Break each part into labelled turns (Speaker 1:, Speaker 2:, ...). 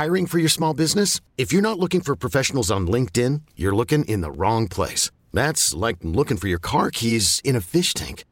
Speaker 1: Hiring for your small business? If you're not looking for professionals on LinkedIn, you're looking in the wrong place. That's like looking for your car keys in a fish tank.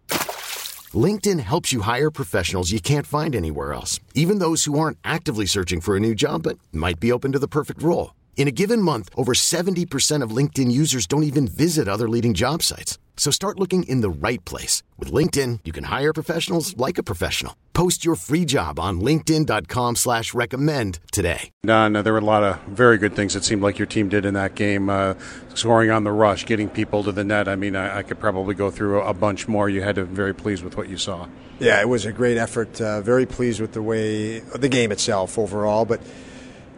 Speaker 1: LinkedIn helps you hire professionals you can't find anywhere else, even those who aren't actively searching for a new job but might be open to the perfect role. In a given month, over 70% of LinkedIn users don't even visit other leading job sites. So start looking in the right place. With LinkedIn, you can hire professionals like a professional. Post your free job on linkedin.com slash recommend today.
Speaker 2: No, no, there were a lot of very good things it seemed like your team did in that game. Uh, scoring on the rush, getting people to the net. I mean, I, I could probably go through a, a, bunch more. You had to be very pleased with what you saw.
Speaker 3: Yeah, it was a great effort. Uh, very pleased with the way, the game itself overall, but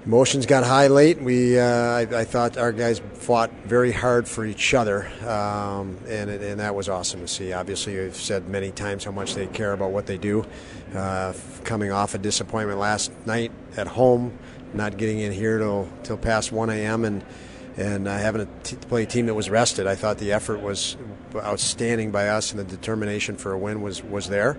Speaker 3: Emotions got high late. We, uh, I, I, thought our guys fought very hard for each other, um, and, and that was awesome to see. Obviously, we've said many times how much they care about what they do. Uh, coming off a disappointment last night at home, not getting in here till till past 1 a.m. and and uh, having to play a team that was rested. I thought the effort was outstanding by us, and the determination for a win was was there.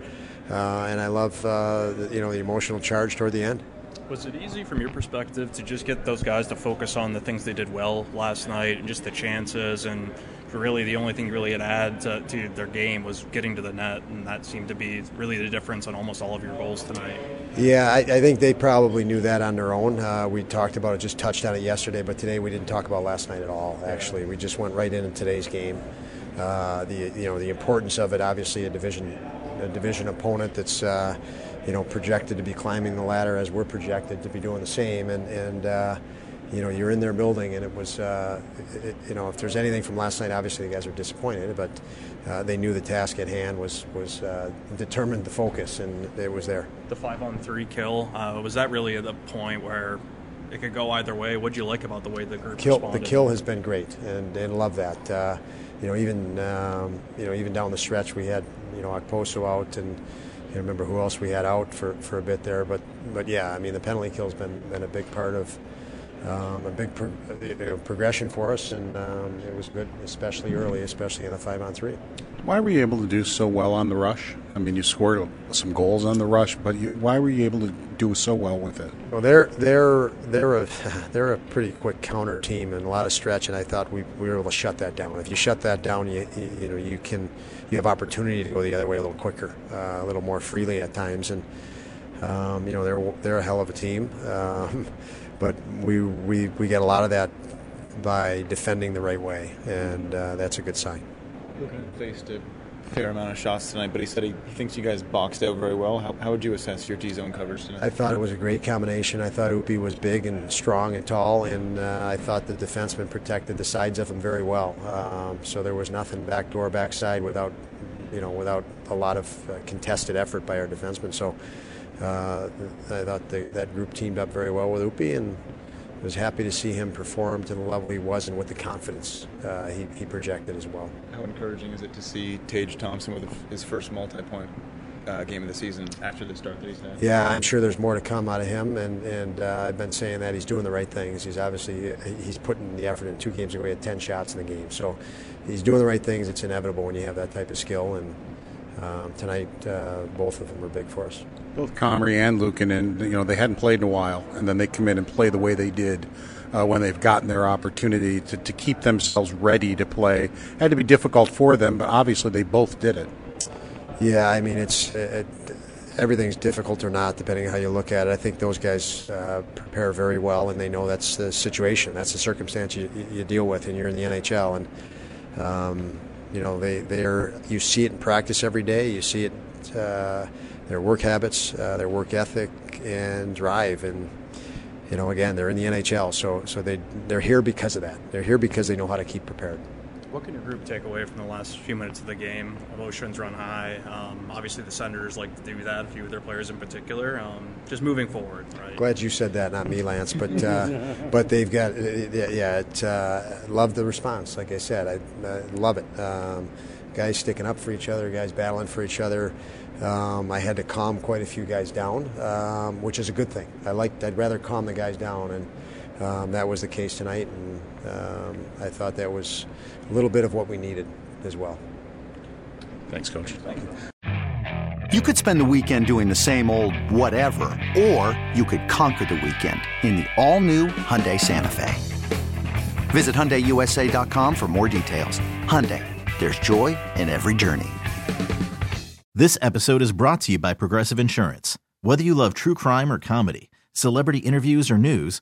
Speaker 3: Uh, and I love uh, the, you know the emotional charge toward the end.
Speaker 4: Was it easy from your perspective to just get those guys to focus on the things they did well last night and just the chances and really the only thing really had add to, to, their game was getting to the net and that seemed to be really the difference on almost all of your goals tonight.
Speaker 3: Yeah, I, I think they probably knew that on their own. Uh, we talked about it, just touched on it yesterday, but today we didn't talk about last night at all. Actually, we just went right into today's game. Uh, the you know the importance of it, obviously a division a division opponent that's. Uh, you know, projected to be climbing the ladder as we're projected to be doing the same. And, and uh, you know, you're in their building, and it was, uh, it, you know, if there's anything from last night, obviously the guys are disappointed, but uh, they knew the task at hand was was uh, determined the focus, and it was there.
Speaker 4: The five on three kill uh, was that really at the point where it could go either way? What'd you like about the way the group
Speaker 3: kill,
Speaker 4: responded?
Speaker 3: The kill has been great, and, and love that. Uh, you know, even um, you know, even down the stretch, we had you know Okposo out and Can't remember who else we had out for, for a bit there, but but yeah, I mean the penalty kill's been been a big part of um, a big pro- you know, progression for us, and um, it was good, especially early, especially in the five on three.
Speaker 2: Why were you able to do so well on the rush? I mean, you scored some goals on the rush, but you, why were you able to do so well with it?
Speaker 3: Well, they're they're they're a they're a pretty quick counter team and a lot of stretch, and I thought we, we were able to shut that down. If you shut that down, you you, you know you can you have opportunity to go the other way a little quicker, uh, a little more freely at times, and um, you know they're they're a hell of a team, um, but we we we get a lot of that by defending the right way, and uh, that's a good sign
Speaker 5: faced a fair amount of shots tonight, but he said he, thinks you guys boxed out very well. How, how would you assess your D zone coverage tonight?
Speaker 3: I thought it was a great combination. I thought Upi was big and strong and tall, and uh, I thought the defenseman protected the sides of him very well. Um, so there was nothing backdoor, backside without, you know, without a lot of uh, contested effort by our defensemen. So uh, I thought the, that group teamed up very well with Upi, and was happy to see him perform to the level he was and with the confidence uh, he, he, projected as well.
Speaker 5: How encouraging is it to see Tage Thompson with his first multi-point uh, game of the season after the start that he's had?
Speaker 3: Yeah, I'm sure there's more to come out of him, and, and uh, I've been saying that he's doing the right things. He's obviously he's putting the effort in. Two games ago, he had 10 shots in the game, so he's doing the right things. It's inevitable when you have that type of skill, and um, tonight, uh, both of them were big for us.
Speaker 2: Both Comrie and Luukkonen, you know, they hadn't played in a while, and then they come in and play the way they did uh, when they've gotten their opportunity to, to keep themselves ready to play. It had to be difficult for them, but obviously they both did it.
Speaker 3: Yeah, I mean, it's it, everything's difficult or not, depending on how you look at it. I think those guys uh, prepare very well, and they know that's the situation, that's the circumstance you, you deal with, and you're in the NHL, and. Um, you know, they they're you see it in practice every day. You see it uh, their work habits, uh, their work ethic, and drive. And you know, again, they're in the NHL, so so they they're here because of that. They're here because they know how to keep prepared.
Speaker 4: What can your group take away from the last few minutes of the game? Emotions run high. Um, obviously, the Senators like to do that. A few of their players in particular. Um, just moving forward, right?
Speaker 3: Glad you said that, not me, Lance. But uh, but they've got yeah. It, uh, love the response. Like I said, I, I love it. Um, guys sticking up for each other, guys battling for each other. Um, I had to calm quite a few guys down, um, which is a good thing. I liked. I'd rather calm the guys down, and um, that was the case tonight. And um, I thought that was a little bit of what we needed as well.
Speaker 2: Thanks, Coach. Thank you.
Speaker 6: You could spend the weekend doing the same old whatever, or you could conquer the weekend in the all-new Hyundai Santa Fe. Visit HyundaiUSA.com for more details. Hyundai, there's joy in every journey.
Speaker 7: This episode is brought to you by Progressive Insurance. Whether you love true crime or comedy, celebrity interviews or news,